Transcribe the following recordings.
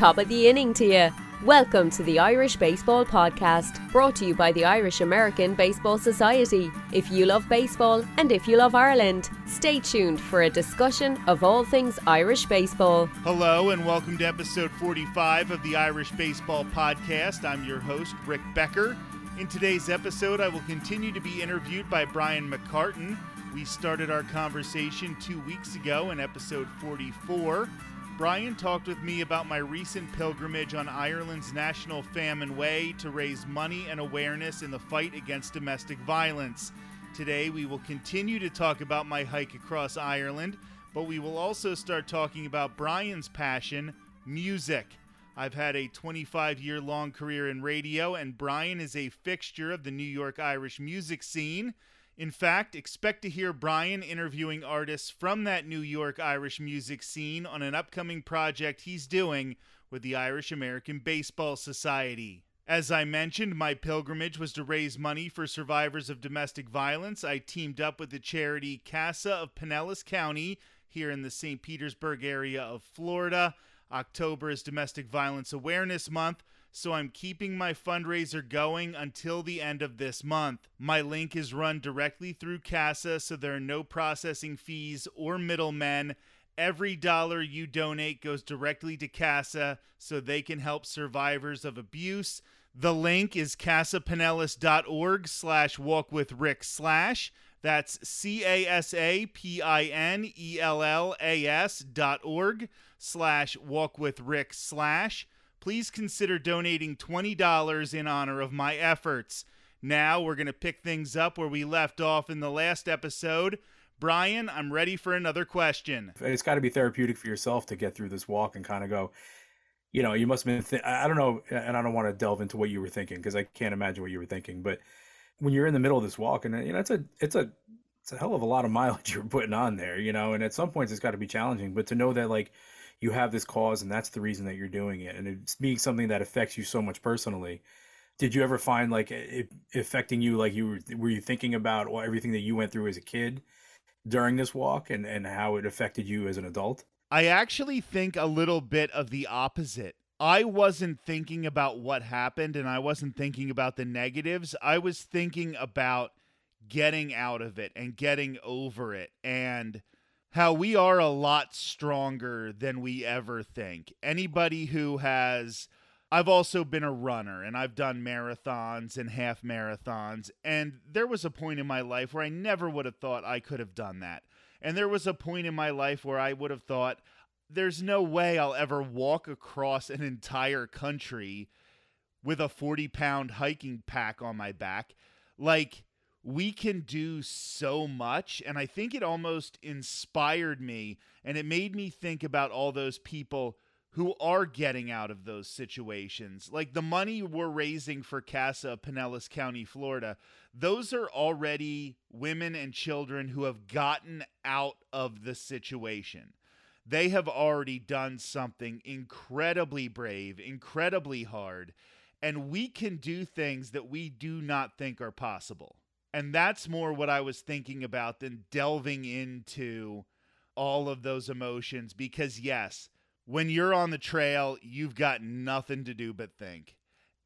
Top of the inning to you. Welcome to the Irish Baseball Podcast, brought to you by the Irish American Baseball Society. If you love baseball and if you love Ireland, stay tuned for a discussion of all things Irish baseball. Hello, and welcome to episode 45 of the Irish Baseball Podcast. I'm your host, Rick Becker. In today's episode, I will continue to be interviewed by Brian McCartan. We started our conversation two weeks ago in episode 44. Brian talked with me about my recent pilgrimage on Ireland's National Famine Way to raise money and awareness in the fight against domestic violence. Today, we will continue to talk about my hike across Ireland, but we will also start talking about Brian's passion music. I've had a 25 year long career in radio, and Brian is a fixture of the New York Irish music scene. In fact, expect to hear Brian interviewing artists from that New York Irish music scene on an upcoming project he's doing with the Irish American Baseball Society. As I mentioned, my pilgrimage was to raise money for survivors of domestic violence. I teamed up with the charity CASA of Pinellas County here in the St. Petersburg area of Florida. October is Domestic Violence Awareness Month so I'm keeping my fundraiser going until the end of this month. My link is run directly through CASA, so there are no processing fees or middlemen. Every dollar you donate goes directly to CASA so they can help survivors of abuse. The link is casapinellas.org slash walk with Rick slash. That's C A S A P I N E L L A S dot org slash walk with Rick slash please consider donating $20 in honor of my efforts. Now we're going to pick things up where we left off in the last episode. Brian, I'm ready for another question. It's got to be therapeutic for yourself to get through this walk and kind of go, you know, you must have been, th- I don't know, and I don't want to delve into what you were thinking because I can't imagine what you were thinking. But when you're in the middle of this walk, and uh, you know, it's a, it's a, it's a hell of a lot of mileage you're putting on there, you know, and at some points it's got to be challenging. But to know that, like, you have this cause and that's the reason that you're doing it and it's being something that affects you so much personally. Did you ever find like it affecting you like you were were you thinking about everything that you went through as a kid during this walk and and how it affected you as an adult? I actually think a little bit of the opposite. I wasn't thinking about what happened and i wasn't thinking about the negatives. I was thinking about getting out of it and getting over it and how we are a lot stronger than we ever think. Anybody who has I've also been a runner and I've done marathons and half marathons and there was a point in my life where I never would have thought I could have done that. And there was a point in my life where I would have thought there's no way I'll ever walk across an entire country with a 40 pound hiking pack on my back. Like, we can do so much. And I think it almost inspired me and it made me think about all those people who are getting out of those situations. Like the money we're raising for CASA Pinellas County, Florida, those are already women and children who have gotten out of the situation. They have already done something incredibly brave, incredibly hard, and we can do things that we do not think are possible. And that's more what I was thinking about than delving into all of those emotions because, yes, when you're on the trail, you've got nothing to do but think.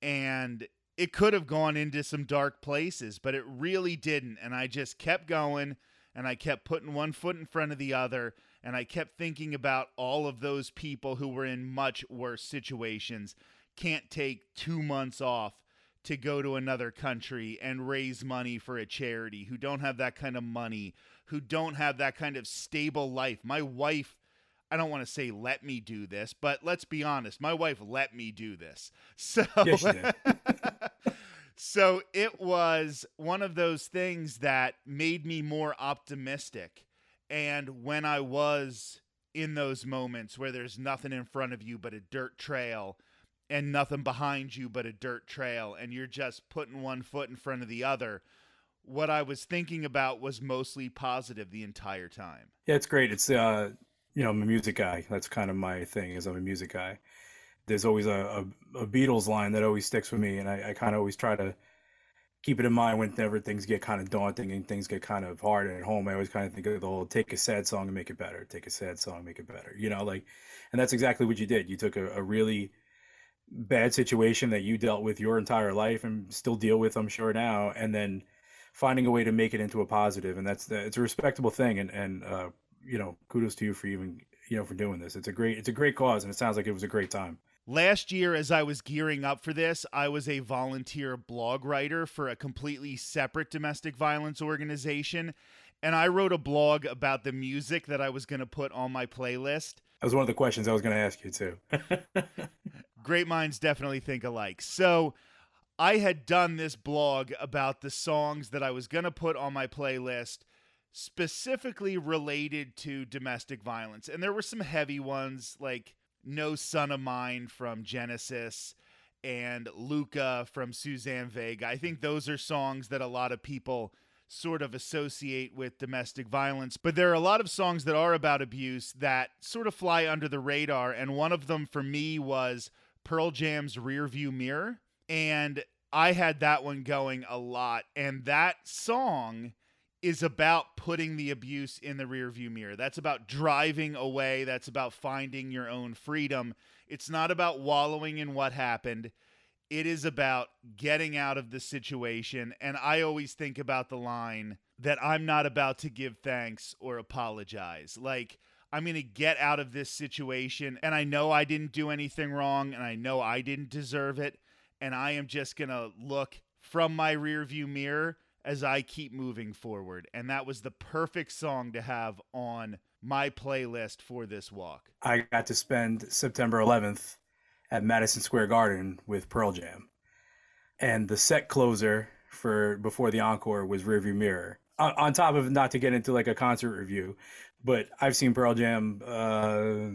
And it could have gone into some dark places, but it really didn't. And I just kept going and I kept putting one foot in front of the other. And I kept thinking about all of those people who were in much worse situations, can't take two months off to go to another country and raise money for a charity, who don't have that kind of money, who don't have that kind of stable life. My wife, I don't want to say let me do this, but let's be honest, my wife let me do this. So yes, So it was one of those things that made me more optimistic. And when I was in those moments where there's nothing in front of you but a dirt trail and nothing behind you but a dirt trail and you're just putting one foot in front of the other what i was thinking about was mostly positive the entire time yeah it's great it's uh you know i'm a music guy that's kind of my thing is i'm a music guy there's always a, a, a beatles line that always sticks with me and i, I kind of always try to keep it in mind whenever things get kind of daunting and things get kind of hard at home. I always kind of think of the whole take a sad song and make it better. Take a sad song, make it better. You know, like, and that's exactly what you did. You took a, a really bad situation that you dealt with your entire life and still deal with, I'm sure now, and then finding a way to make it into a positive, and that's it's a respectable thing, and and uh, you know, kudos to you for even you know for doing this. It's a great it's a great cause, and it sounds like it was a great time. Last year, as I was gearing up for this, I was a volunteer blog writer for a completely separate domestic violence organization. And I wrote a blog about the music that I was going to put on my playlist. That was one of the questions I was going to ask you, too. Great minds definitely think alike. So I had done this blog about the songs that I was going to put on my playlist specifically related to domestic violence. And there were some heavy ones like no Son of Mine from Genesis and Luka from Suzanne Vega. I think those are songs that a lot of people sort of associate with domestic violence. But there are a lot of songs that are about abuse that sort of fly under the radar. And one of them for me was Pearl Jam's Rear View Mirror. And I had that one going a lot. And that song is about putting the abuse in the rearview mirror. That's about driving away. That's about finding your own freedom. It's not about wallowing in what happened. It is about getting out of the situation. And I always think about the line that I'm not about to give thanks or apologize. Like, I'm going to get out of this situation. And I know I didn't do anything wrong. And I know I didn't deserve it. And I am just going to look from my rearview mirror as I keep moving forward. And that was the perfect song to have on my playlist for this walk. I got to spend September 11th at Madison Square Garden with Pearl Jam. And the set closer for before the encore was Rearview Mirror. On, on top of not to get into like a concert review, but I've seen Pearl Jam uh,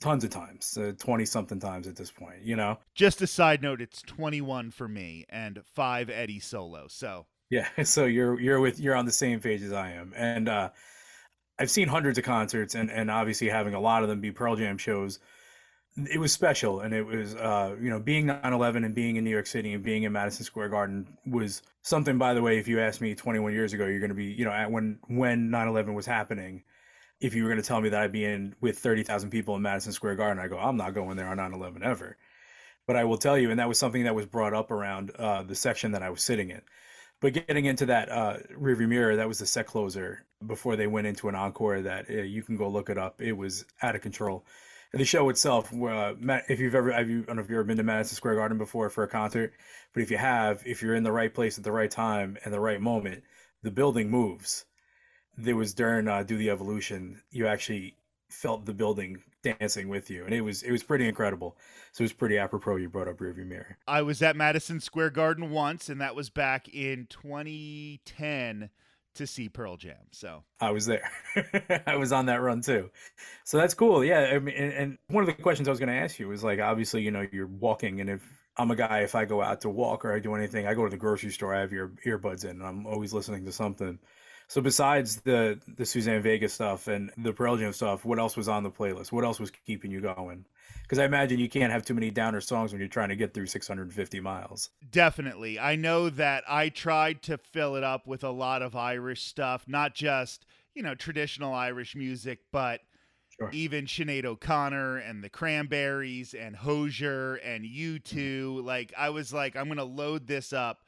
tons of times, twenty uh, something times at this point. You know. Just a side note, it's twenty one for me and five Eddie solo. So yeah, so you're you're with you're on the same page as I am, and uh, I've seen hundreds of concerts, and and obviously having a lot of them be Pearl Jam shows. It was special, and it was, uh, you know, being 9/11 and being in New York City and being in Madison Square Garden was something. By the way, if you asked me 21 years ago, you're going to be, you know, when when 9/11 was happening, if you were going to tell me that I'd be in with 30,000 people in Madison Square Garden, I go, I'm not going there on 9 11 ever. But I will tell you, and that was something that was brought up around uh, the section that I was sitting in. But getting into that uh, rearview mirror, that was the set closer before they went into an encore. That uh, you can go look it up. It was out of control. The show itself, uh, if you've ever, have you, I don't know if you've ever been to Madison Square Garden before for a concert, but if you have, if you're in the right place at the right time and the right moment, the building moves there was during uh, Do the Evolution, you actually felt the building dancing with you, and it was it was pretty incredible. So it was pretty apropos you brought up rearview mirror. I was at Madison Square Garden once, and that was back in 2010 to see Pearl Jam. So I was there. I was on that run too. So that's cool. Yeah. I mean, and, and one of the questions I was going to ask you was like, obviously, you know, you're walking, and if I'm a guy, if I go out to walk or I do anything, I go to the grocery store, I have your earbuds in, and I'm always listening to something. So besides the the Suzanne Vega stuff and the Pearl Jam stuff, what else was on the playlist? What else was keeping you going? Because I imagine you can't have too many downer songs when you're trying to get through 650 miles. Definitely. I know that I tried to fill it up with a lot of Irish stuff, not just, you know, traditional Irish music, but Sure. even Sinead O'Connor and the Cranberries and Hozier and U2. Mm-hmm. Like, I was like, I'm going to load this up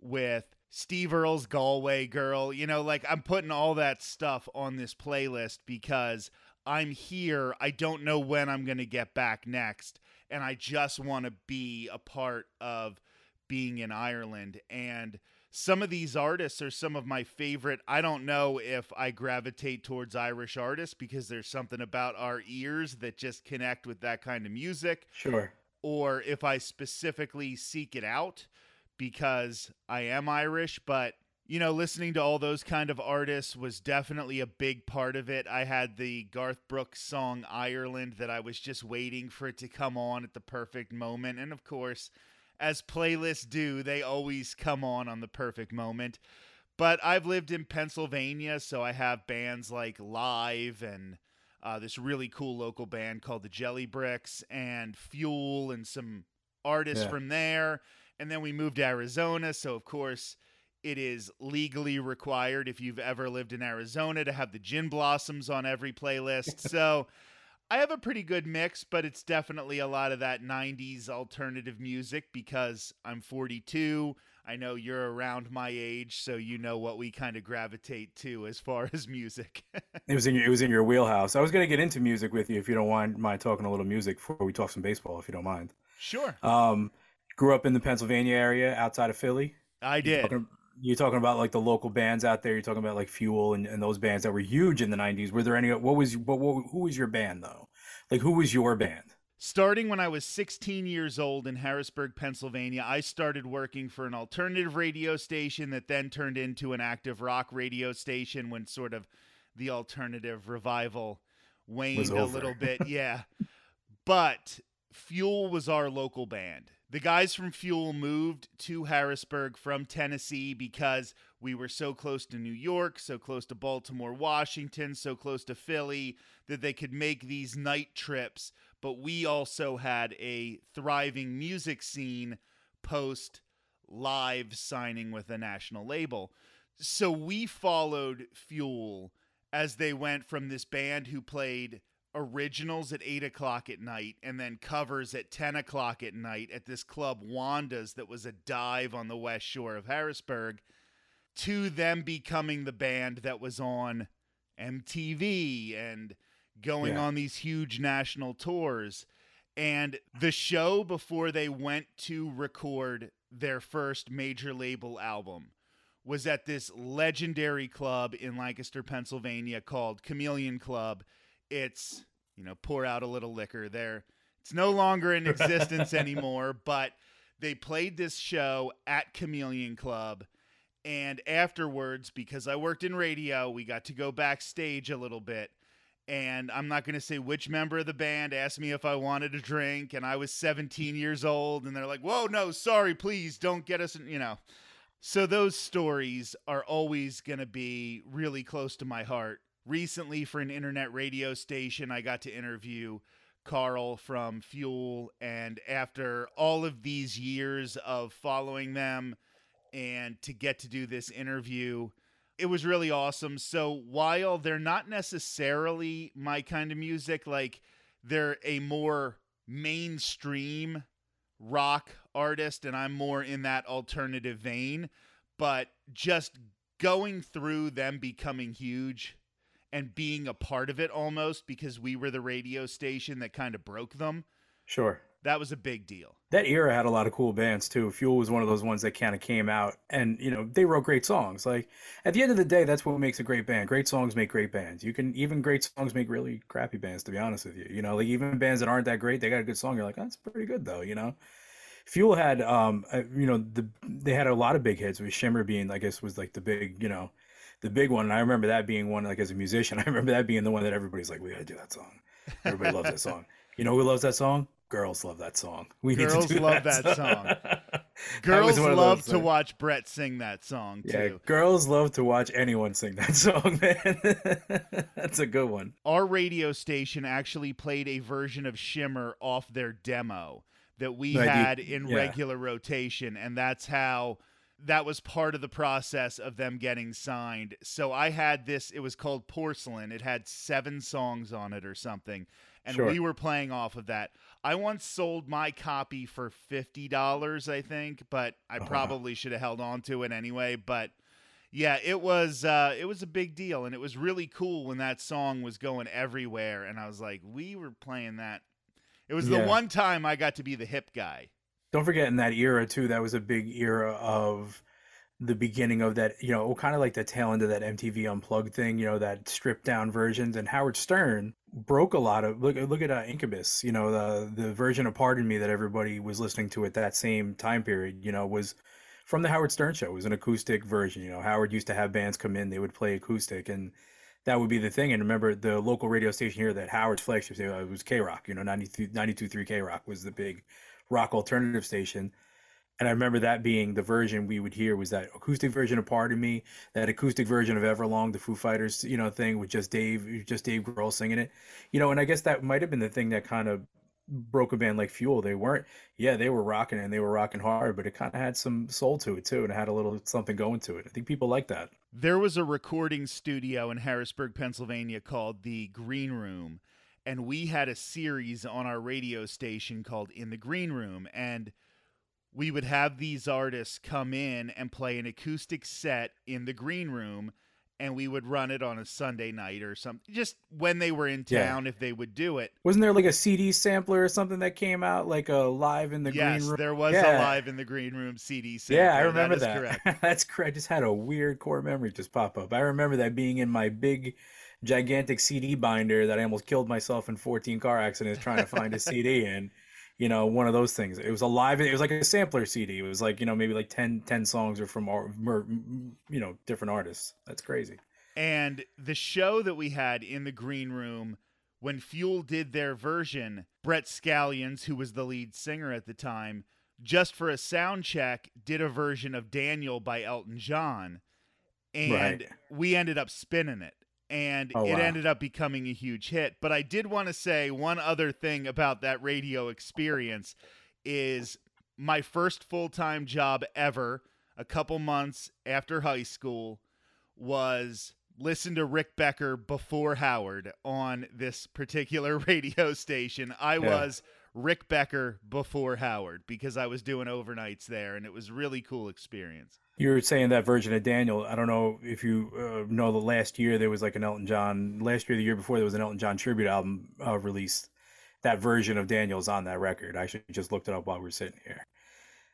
with Steve Earle's Galway Girl. You know, like I'm putting all that stuff on this playlist because I'm here. I don't know when I'm going to get back next. And I just want to be a part of being in Ireland. And some of these artists are some of my favorite. I don't know if I gravitate towards Irish artists because there's something about our ears that just connect with that kind of music. Sure. Or if I specifically seek it out because I am Irish, but you know, listening to all those kind of artists was definitely a big part of it. I had the Garth Brooks song Ireland that I was just waiting for it to come on at the perfect moment. And of course, as playlists do, they always come on on the perfect moment. But I've lived in Pennsylvania, so I have bands like Live and uh, this really cool local band called the Jelly Bricks and Fuel and some artists yeah. from there And then we moved to Arizona. So, of course, it is legally required if you've ever lived in Arizona to have the gin blossoms on every playlist. so, I have a pretty good mix, but it's definitely a lot of that 90s alternative music because I'm 42. I know you're around my age, so you know what we kind of gravitate to as far as music. it was in your, it was in your wheelhouse. I was going to get into music with you if you don't mind, mind talking a little music before we talk some baseball, if you don't mind. Sure. Um, grew up in the Pennsylvania area outside of Philly. I did. Talking, you're talking, about like the local bands out there. You're talking about like Fuel and, and those bands that were huge in the 90s. Were there any? What was what, what who was your band though? Like who was your band? Starting when I was 16 years old in Harrisburg, Pennsylvania, I started working for an alternative radio station that then turned into an active rock radio station when sort of the alternative revival waned a little bit. Yeah. but Fuel was our local band. The guys from Fuel moved to Harrisburg from Tennessee because we were so close to New York, so close to Baltimore, Washington, so close to Philly that they could make these night trips but we also had a thriving music scene post live signing with a national label. So we followed Fuel as they went from this band who played originals at 8 o'clock at night and then covers at 10 o'clock at night at this club Wanda's that was a dive on the west shore of Harrisburg to them becoming the band that was on MTV and going yeah. on these huge national tours. And the show before they went to record their first major label album was at this legendary club in Lancaster, Pennsylvania called Chameleon Club. It's, you know, pour out a little liquor there. It's no longer in existence anymore, but they played this show at Chameleon Club. And afterwards, because I worked in radio, we got to go backstage a little bit and I'm not going to say which member of the band asked me if I wanted a drink, and I was 17 years old, and they're like, "Whoa, no, sorry, please don't get us," you know. So those stories are always going to be really close to my heart. Recently, for an internet radio station, I got to interview Carl from Fuel, and after all of these years of following them, and to get to do this interview it was really awesome. So while they're not necessarily my kind of music, like they're a more mainstream rock artist, and I'm more in that alternative vein, but just going through them becoming huge and being a part of it almost because we were the radio station that kind of broke them. Sure that was a big deal. That era had a lot of cool bands too. Fuel was one of those ones that kind of came out, and you know they wrote great songs. Like at the end of the day, that's what makes a great band. Great songs make great bands. You can even great songs make really crappy bands. To be honest with you, you know, like even bands that aren't that great, they got a good song. You're like, that's pretty good though. You know, Fuel had, um, uh, you know, the they had a lot of big hits. With Shimmer being, I guess, was like the big, you know, the big one. And I remember that being one. Like as a musician, I remember that being the one that everybody's like, we got to do that song. Everybody loves that song. You know who loves that song? girls love that song. We girls love that, that song. girls love to watch Brett sing that song too. Yeah, girls love to watch anyone sing that song, man. That's a good one. Our radio station actually played a version of Shimmer off their demo that we had in yeah. regular rotation, and that's how that was part of the process of them getting signed. So I had this, it was called Porcelain. It had seven songs on it or something and sure. we were playing off of that. I once sold my copy for fifty dollars, I think, but I uh-huh. probably should have held on to it anyway. But yeah, it was uh, it was a big deal, and it was really cool when that song was going everywhere. And I was like, we were playing that. It was yeah. the one time I got to be the hip guy. Don't forget in that era too. That was a big era of the beginning of that, you know, kind of like the tail end of that MTV Unplugged thing, you know, that stripped down versions. And Howard Stern broke a lot of look. Look at uh, Incubus, you know, the the version of Pardon Me that everybody was listening to at that same time period, you know, was from the Howard Stern show. It was an acoustic version. You know, Howard used to have bands come in, they would play acoustic, and that would be the thing. And remember, the local radio station here that Howard's flagship uh, was K Rock. You know, 92.3 K Rock was the big rock alternative station and I remember that being the version we would hear was that acoustic version of "Pardon Me," that acoustic version of "Everlong," the Foo Fighters, you know, thing with just Dave, just Dave Grohl singing it, you know. And I guess that might have been the thing that kind of broke a band like Fuel, they weren't. Yeah, they were rocking and they were rocking hard, but it kind of had some soul to it too, and it had a little something going to it. I think people like that. There was a recording studio in Harrisburg, Pennsylvania called the Green Room, and we had a series on our radio station called In the Green Room, and we would have these artists come in and play an acoustic set in the green room and we would run it on a Sunday night or something just when they were in town yeah. if they would do it. Wasn't there like a CD sampler or something that came out like a live in the yes, green room? there was yeah. a live in the green room CD sampler. Yeah, I remember that. that. That's correct. I just had a weird core memory just pop up. I remember that being in my big gigantic CD binder that I almost killed myself in 14 car accidents trying to find a CD in you know, one of those things. It was a live, it was like a sampler CD. It was like, you know, maybe like 10, 10 songs are from, our you know, different artists. That's crazy. And the show that we had in the green room, when Fuel did their version, Brett Scallions, who was the lead singer at the time, just for a sound check, did a version of Daniel by Elton John. And right. we ended up spinning it and oh, it wow. ended up becoming a huge hit. But I did want to say one other thing about that radio experience is my first full-time job ever, a couple months after high school, was listen to Rick Becker before Howard on this particular radio station. I yeah. was Rick Becker before Howard because I was doing overnights there and it was really cool experience. You were saying that version of Daniel. I don't know if you uh, know the last year there was like an Elton John. Last year, the year before, there was an Elton John tribute album uh, released. That version of Daniel is on that record. I actually just looked it up while we are sitting here.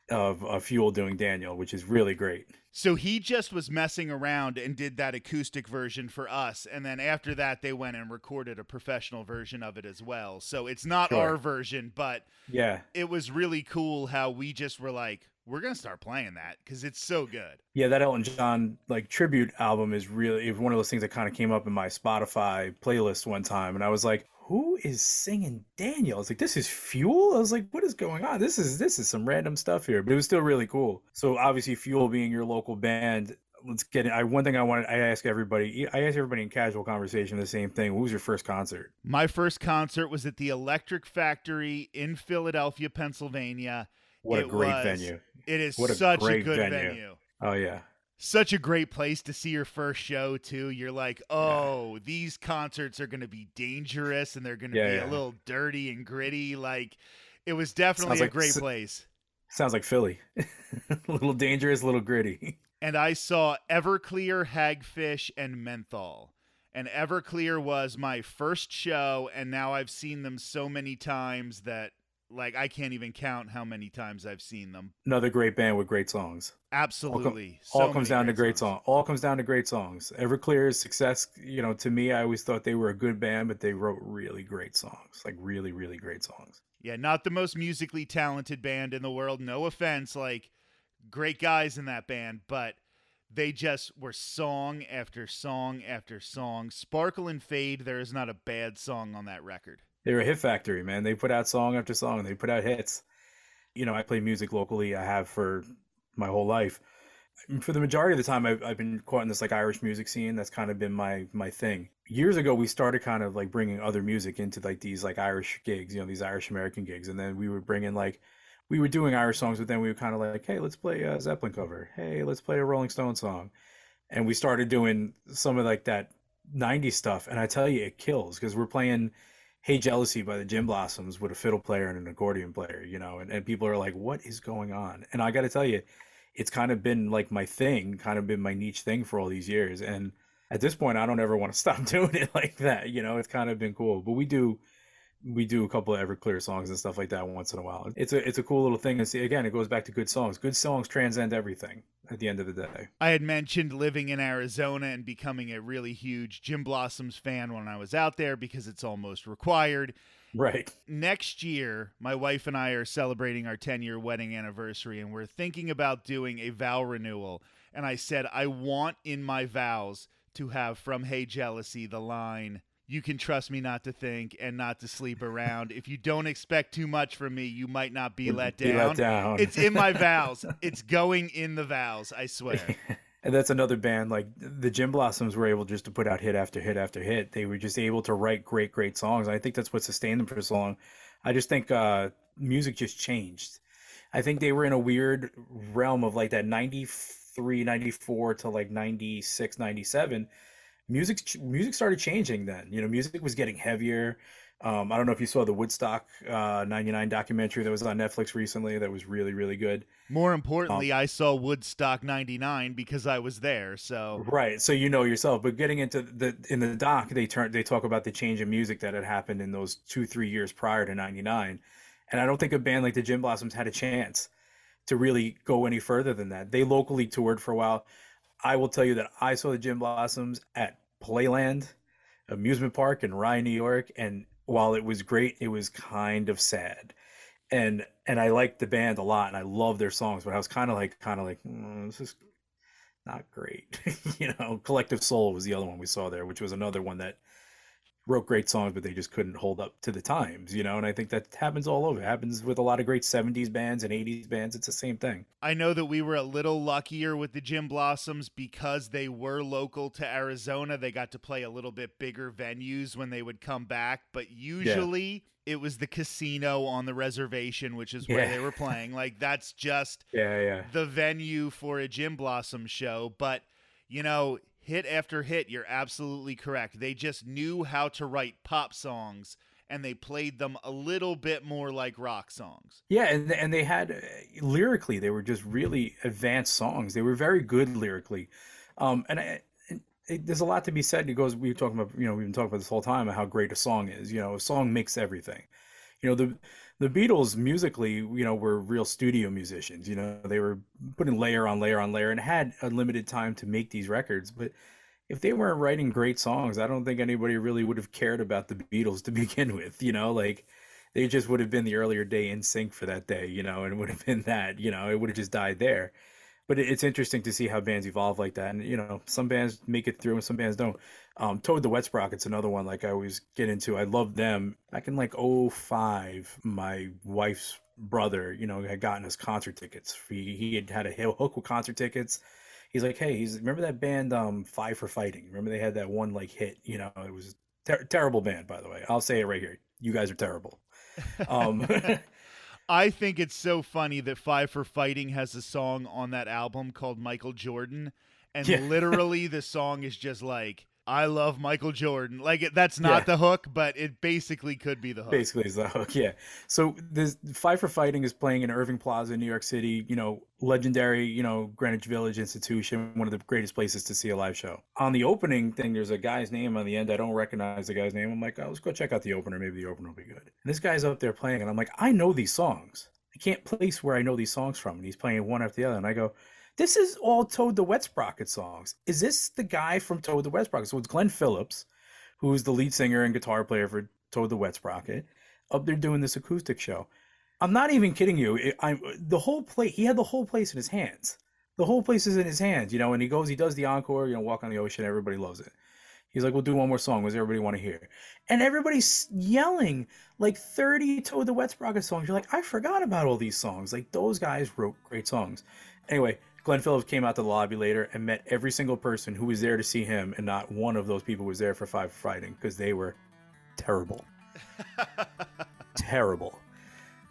Of, of Fuel doing Daniel, which is really great. So he just was messing around and did that acoustic version for us, and then after that, they went and recorded a professional version of it as well. So it's not sure. our version, but yeah, it was really cool how we just were like, we're gonna start playing that because it's so good. Yeah, that Elton John like tribute album is really one of those things that kind of came up in my Spotify playlist one time, and I was like, "Who is singing Daniel?" I was like, "This is Fuel." I was like, "What is going on? This is this is some random stuff here," but it was still really cool. So obviously, Fuel being your local band. Let's get it. I one thing I wanted I ask everybody. I ask everybody in casual conversation the same thing. What was your first concert? My first concert was at the Electric Factory in Philadelphia, Pennsylvania. What it a great was, venue! It is what a such a good venue. venue. Oh yeah. Such a great place to see your first show too. You're like, oh, yeah. these concerts are going to be dangerous and they're going to yeah, be yeah. a little dirty and gritty. Like, it was definitely Sounds a like, great place. Sounds like Philly. a little dangerous, a little gritty. And I saw Everclear, Hagfish, and Menthol. And Everclear was my first show, and now I've seen them so many times that like I can't even count how many times I've seen them. Another great band with great songs. Absolutely. All, com- all comes down great to great songs. Song. All comes down to great songs. Everclear's success, you know, to me, I always thought they were a good band, but they wrote really great songs, like really, really great songs. Yeah, not the most musically talented band in the world. No offense, like great guys in that band, but they just were song after song after song. Sparkle and Fade, there is not a bad song on that record they're a hit factory, man. They put out song after song. They put out hits. You know, I play music locally. I have for my whole life. For the majority of the time, I've, I've been caught in this like Irish music scene. That's kind of been my my thing. Years ago, we started kind of like bringing other music into like these like Irish gigs, you know, these Irish American gigs, and then we would bring in like we were doing Irish songs, but then we were kind of like, hey, let's play a Zeppelin cover. Hey, let's play a Rolling Stone song, and we started doing some of like that '90s stuff. And I tell you, it kills because we're playing Hey Jealousy by the Gin Blossoms with a fiddle player and an accordion player, you know, and, and people are like, what is going on? And I got to tell you, it's kind of been like my thing, kind of been my niche thing for all these years. And at this point, I don't ever want to stop doing it like that. You know, it's kind of been cool. But we do we do a couple of Everclear songs and stuff like that once in a while. It's a it's a cool little thing. And see, again, it goes back to good songs. Good songs transcend everything at the end of the day. I had mentioned living in Arizona and becoming a really huge Gin Blossoms fan when I was out there because it's almost required. Right. Next year, my wife and I are celebrating our 10 year wedding anniversary, and we're thinking about doing a vow renewal. And I said, I want in my vows to have from Hey Jealousy the line you can trust me not to think and not to sleep around. If you don't expect too much from me, you might not be let down. Be let down. it's in my vows. It's going in the vows, I swear. and that's another band like the Gin Blossoms were able just to put out hit after hit after hit. They were just able to write great, great songs. And I think that's what sustained them for so long. I just think uh, music just changed. I think they were in a weird realm of like that 93, 94 to like 96, 97. Music, music started changing then. You know, music was getting heavier. Um, I don't know if you saw the Woodstock uh, 99 documentary that was on Netflix recently that was really, really good. More importantly, um, I saw Woodstock 99 because I was there. So Right. So you know yourself. But getting into the in the doc, they turn they talk about the change in music that had happened in those two, three years prior to 99. And I don't think a band like the Gin Blossoms had a chance to really go any further than that. They locally toured for a while. I will tell you that I saw the Gin Blossoms at Playland amusement park in Rye, New York, and while it was great, it was kind of sad. And and I liked the band a lot, and I love their songs, but I was kind of like, kind of like, mm, this is not great. you know, Collective Soul was the other one we saw there, which was another one that wrote great songs, but they just couldn't hold up to the times, you know. And I think that happens all over. It happens with a lot of great '70s bands and '80s bands. It's the same thing. I know that we were a little luckier with the Gin Blossoms because they were local to Arizona. They got to play a little bit bigger venues when they would come back, but usually. Yeah. It was the casino on the reservation, which is where yeah. they were playing. Like that's just yeah, yeah. the venue for a Gin Blossom show. But you know, hit after hit, you're absolutely correct. They just knew how to write pop songs and they played them a little bit more like rock songs. Yeah, and and they had uh, lyrically they were just really advanced songs. They were very good lyrically. Um and, I, it, there's a lot to be said. It goes we were talking about, you know, we've been talking about this whole time how great a song is. You know, a song makes everything. You know, the the Beatles musically, you know, were real studio musicians. You know, they were putting layer on layer on layer and had a limited time to make these records. But if they weren't writing great songs, I don't think anybody really would have cared about the Beatles to begin with. You know, like they just would have been the earlier day NSYNC for that day. You know, and would have been that. You know, it would have just died there but it's interesting to see how bands evolve like that. And you know, some bands make it through and some bands don't. Um, Toad the Wet Sprockets, another one like I always get into. I love them. Back in like 05, my wife's brother, you know, had gotten us concert tickets. He he had had a hook with concert tickets. He's like, hey, he's remember that band um Five for Fighting? Remember they had that one like hit? You know, it was ter- terrible band by the way. I'll say it right here. You guys are terrible. Um, I think it's so funny that Five for Fighting has a song on that album called Michael Jordan, and yeah. literally the song is just like I love Michael Jordan. Like that's not yeah. the hook, but it basically could be the hook. Basically, is the hook. Yeah. So this Five for Fighting is playing in Irving Plaza, New York City. You know, legendary. You know, Greenwich Village institution, one of the greatest places to see a live show. On the opening thing, there's a guy's name on the end. I don't recognize the guy's name. I'm like, oh, let's go check out the opener. Maybe the opener will be good. And this guy's up there playing, and I'm like, I know these songs. I can't place where I know these songs from. And he's playing one after the other, and I go this is all Toad the Wet Sprocket songs. Is this the guy from Toad the Wet Sprocket? So it's Glen Phillips, who's the lead singer and guitar player for Toad the Wet Sprocket, up there doing this acoustic show. I'm not even kidding you. It, I the whole place. He had the whole place in his hands. The whole place is in his hands, you know. And he goes, he does the encore, you know, walk on the ocean. Everybody loves it. He's like, we'll do one more song. What does everybody want to hear? And everybody's yelling like 30 Toad the Wet Sprocket songs. You're like, I forgot about all these songs. Like those guys wrote great songs. Anyway, Glen Phillips came out to the lobby later and met every single person who was there to see him, and not one of those people was there for Five for Fighting because they were terrible, terrible.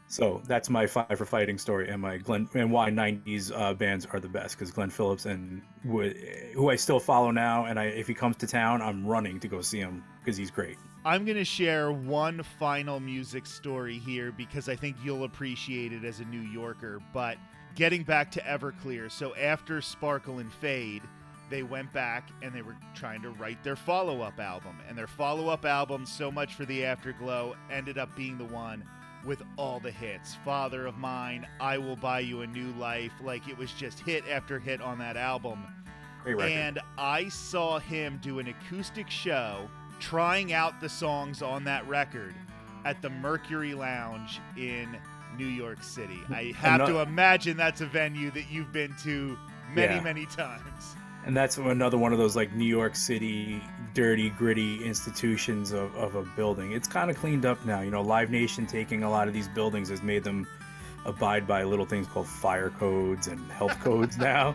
So that's my Five for Fighting story and my Glen and why '90s uh, bands are the best because Glen Phillips and who I still follow now, and I if he comes to town, I'm running to go see him because he's great. I'm going to share one final music story here because I think you'll appreciate it as a New Yorker, but getting back to Everclear, so after Sparkle and Fade, they went back and they were trying to write their follow up album. And their follow up album, So Much for the Afterglow, ended up being the one with all the hits Father of Mine, I Will Buy You a New Life. Like it was just hit after hit on that album. And I saw him do an acoustic show trying out the songs on that record at the Mercury Lounge in New York City. I have not, to imagine that's a venue that you've been to many, yeah. many times. And that's another one of those like New York City dirty, gritty institutions of, of a building. It's kind of cleaned up now. You know, Live Nation taking a lot of these buildings has made them abide by little things called fire codes and health codes now.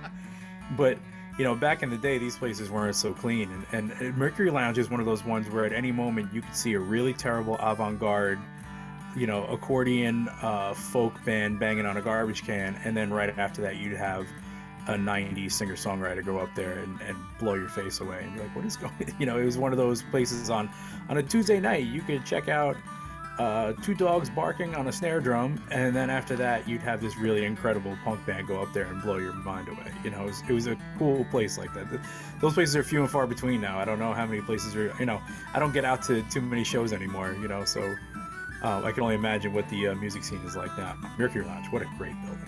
But you know, back in the day, these places weren't so clean. And, and Mercury Lounge is one of those ones where at any moment you could see a really terrible avant garde, you know, accordion uh, folk band banging on a garbage can. And then right after that, you'd have a 90s singer songwriter go up there and, and blow your face away and be like, what is going You know, it was one of those places on, on a Tuesday night, you could check out uh, two dogs barking on a snare drum, and then after that, you'd have this really incredible punk band go up there and blow your mind away. You know, it was, it was a cool place like that. Those places are few and far between now. I don't know how many places are. You know, I don't get out to too many shows anymore. You know, so uh, I can only imagine what the uh, music scene is like now. Mercury Lounge, what a great building.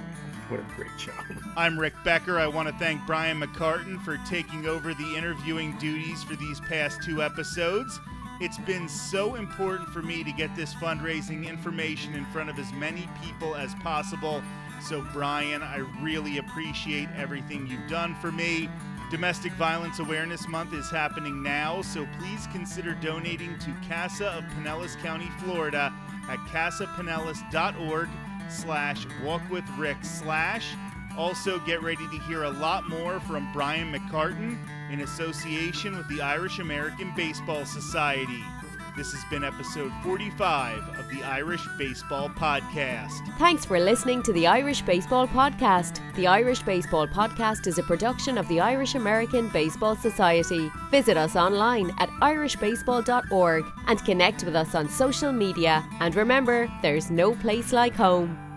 What a great show. I'm Rick Becker. I want to thank Brian McCartan for taking over the interviewing duties for these past two episodes. It's been so important for me to get this fundraising information in front of as many people as possible. So, Brian, I really appreciate everything you've done for me. Domestic Violence Awareness Month is happening now, so please consider donating to CASA of Pinellas County, Florida at casapinellas.org slash walkwithrick slash also, get ready to hear a lot more from Brian McCartan in association with the Irish American Baseball Society. This has been episode 45 of the Irish Baseball Podcast. Thanks for listening to the Irish Baseball Podcast. The Irish Baseball Podcast is a production of the Irish American Baseball Society. Visit us online at irishbaseball.org and connect with us on social media. And remember, there's no place like home.